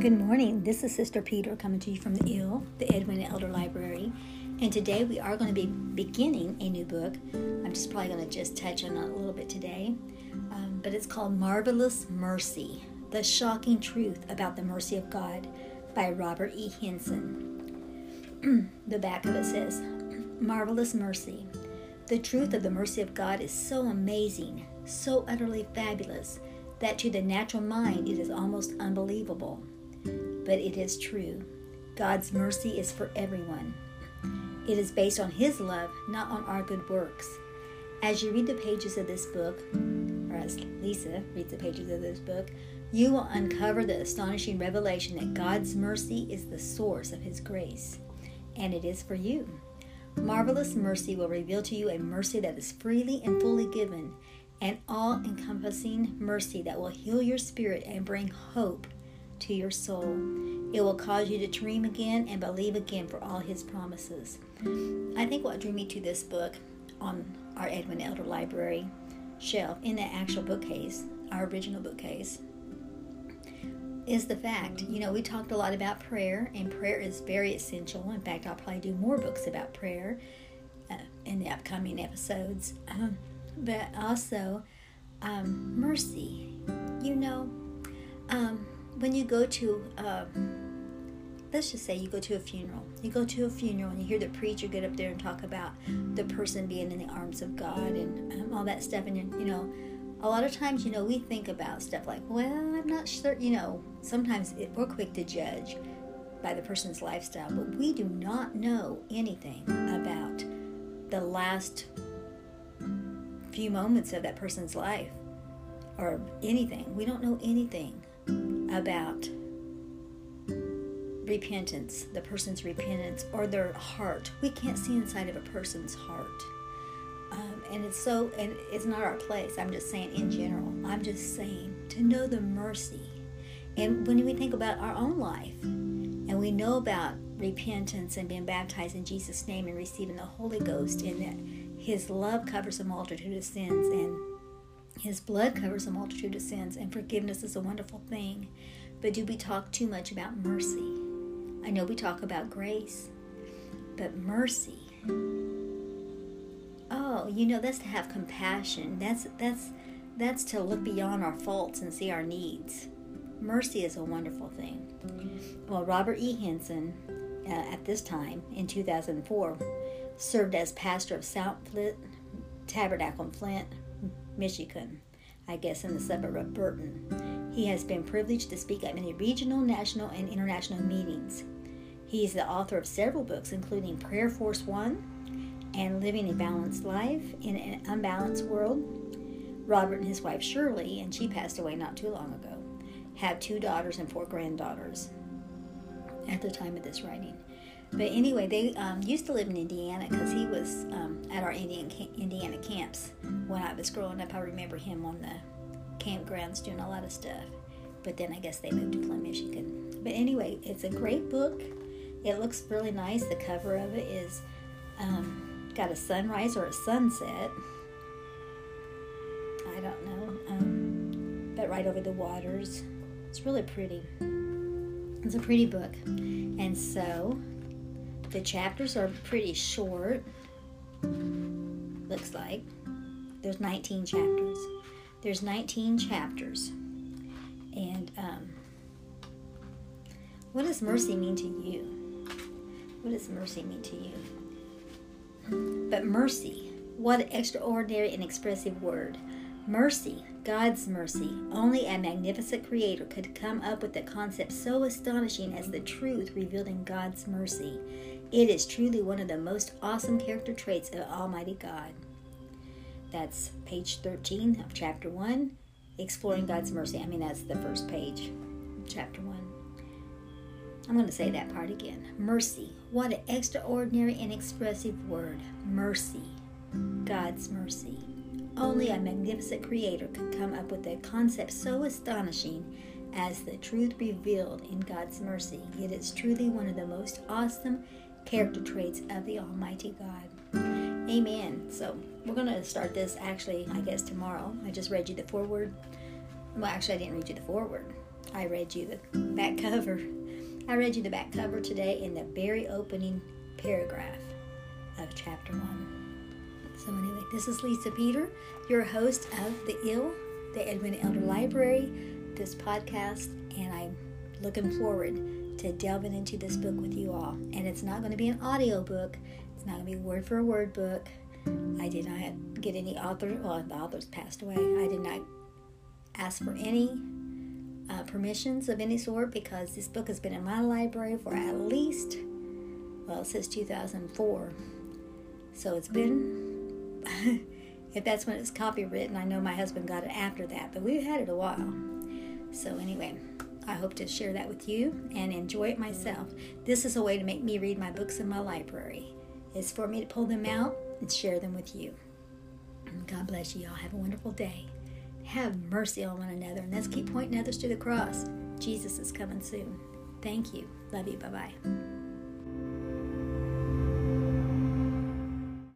Good morning. This is Sister Peter coming to you from the IL, the Edwina Elder Library. And today we are going to be beginning a new book. I'm just probably going to just touch on it a little bit today. Um, but it's called Marvelous Mercy The Shocking Truth About the Mercy of God by Robert E. Henson. the back of it says Marvelous Mercy. The truth of the mercy of God is so amazing, so utterly fabulous, that to the natural mind it is almost unbelievable but it is true. God's mercy is for everyone. It is based on His love, not on our good works. As you read the pages of this book, or as Lisa reads the pages of this book, you will uncover the astonishing revelation that God's mercy is the source of His grace, and it is for you. Marvelous mercy will reveal to you a mercy that is freely and fully given, an all encompassing mercy that will heal your spirit and bring hope to your soul. It will cause you to dream again and believe again for all his promises. I think what drew me to this book on our Edwina Elder Library shelf in the actual bookcase, our original bookcase, is the fact, you know, we talked a lot about prayer, and prayer is very essential. In fact, I'll probably do more books about prayer uh, in the upcoming episodes. Um, but also, um, mercy. You know, um, when you go to, uh, let's just say you go to a funeral. You go to a funeral and you hear the preacher get up there and talk about the person being in the arms of God and um, all that stuff. And, you know, a lot of times, you know, we think about stuff like, well, I'm not sure, you know, sometimes it, we're quick to judge by the person's lifestyle, but we do not know anything about the last few moments of that person's life or anything. We don't know anything about repentance, the person's repentance, or their heart. We can't see inside of a person's heart. Um, and it's so, and it's not our place. I'm just saying in general. I'm just saying to know the mercy. And when we think about our own life, and we know about repentance and being baptized in Jesus' name and receiving the Holy Ghost, and that His love covers a multitude of sins, and his blood covers a multitude of sins, and forgiveness is a wonderful thing. But do we talk too much about mercy? I know we talk about grace, but mercy. Oh, you know that's to have compassion. That's that's that's to look beyond our faults and see our needs. Mercy is a wonderful thing. Well, Robert E. Henson, uh, at this time in 2004, served as pastor of South Flint Tabernacle in Flint, Michigan, I guess in the suburb of Burton. He has been privileged to speak at many regional, national, and international meetings. He is the author of several books, including Prayer Force One and Living a Balanced Life in an Unbalanced World. Robert and his wife Shirley, and she passed away not too long ago, have two daughters and four granddaughters at the time of this writing. But anyway, they um, used to live in Indiana because he was um, at our Indian Indiana camps when I was growing up. I remember him on the campgrounds doing a lot of stuff. But then I guess they moved to Flint, Michigan. But anyway, it's a great book. It looks really nice. The cover of it is um, got a sunrise or a sunset. I don't know, um, but right over the waters. It's really pretty. It's a pretty book. And so the chapters are pretty short, looks like. There's 19 chapters. There's 19 chapters. And um, what does mercy mean to you? What does mercy mean to you? But mercy, what an extraordinary and expressive word. Mercy, God's mercy. Only a magnificent creator could come up with a concept so astonishing as the truth revealed in God's mercy. It is truly one of the most awesome character traits of Almighty God. That's page 13 of chapter 1, Exploring God's Mercy. I mean, that's the first page, chapter 1. I'm going to say that part again. Mercy. What an extraordinary and expressive word. Mercy. God's mercy. Only a magnificent creator could come up with a concept so astonishing as the truth revealed in God's mercy. It is truly one of the most awesome character traits of the Almighty God. Amen. So we're going to start this actually, I guess, tomorrow. I just read you the foreword. Well, actually, I didn't read you the foreword. I read you the back cover. I read you the back cover today in the very opening paragraph of chapter one. So, anyway, this is Lisa Peter, your host of The Ill, the Edwina Elder Library, this podcast, and I'm looking forward to delving into this book with you all. And it's not going to be an audio book, it's not going to be word for word book. I did not get any author, well, the authors passed away. I did not ask for any uh, permissions of any sort because this book has been in my library for at least, well, since 2004. So it's been, if that's when it's copywritten, I know my husband got it after that, but we've had it a while. So anyway, I hope to share that with you and enjoy it myself. This is a way to make me read my books in my library. It's for me to pull them out and share them with you. God bless you all. Have a wonderful day. Have mercy on one another, and let's keep pointing others to the cross. Jesus is coming soon. Thank you. Love you. Bye bye.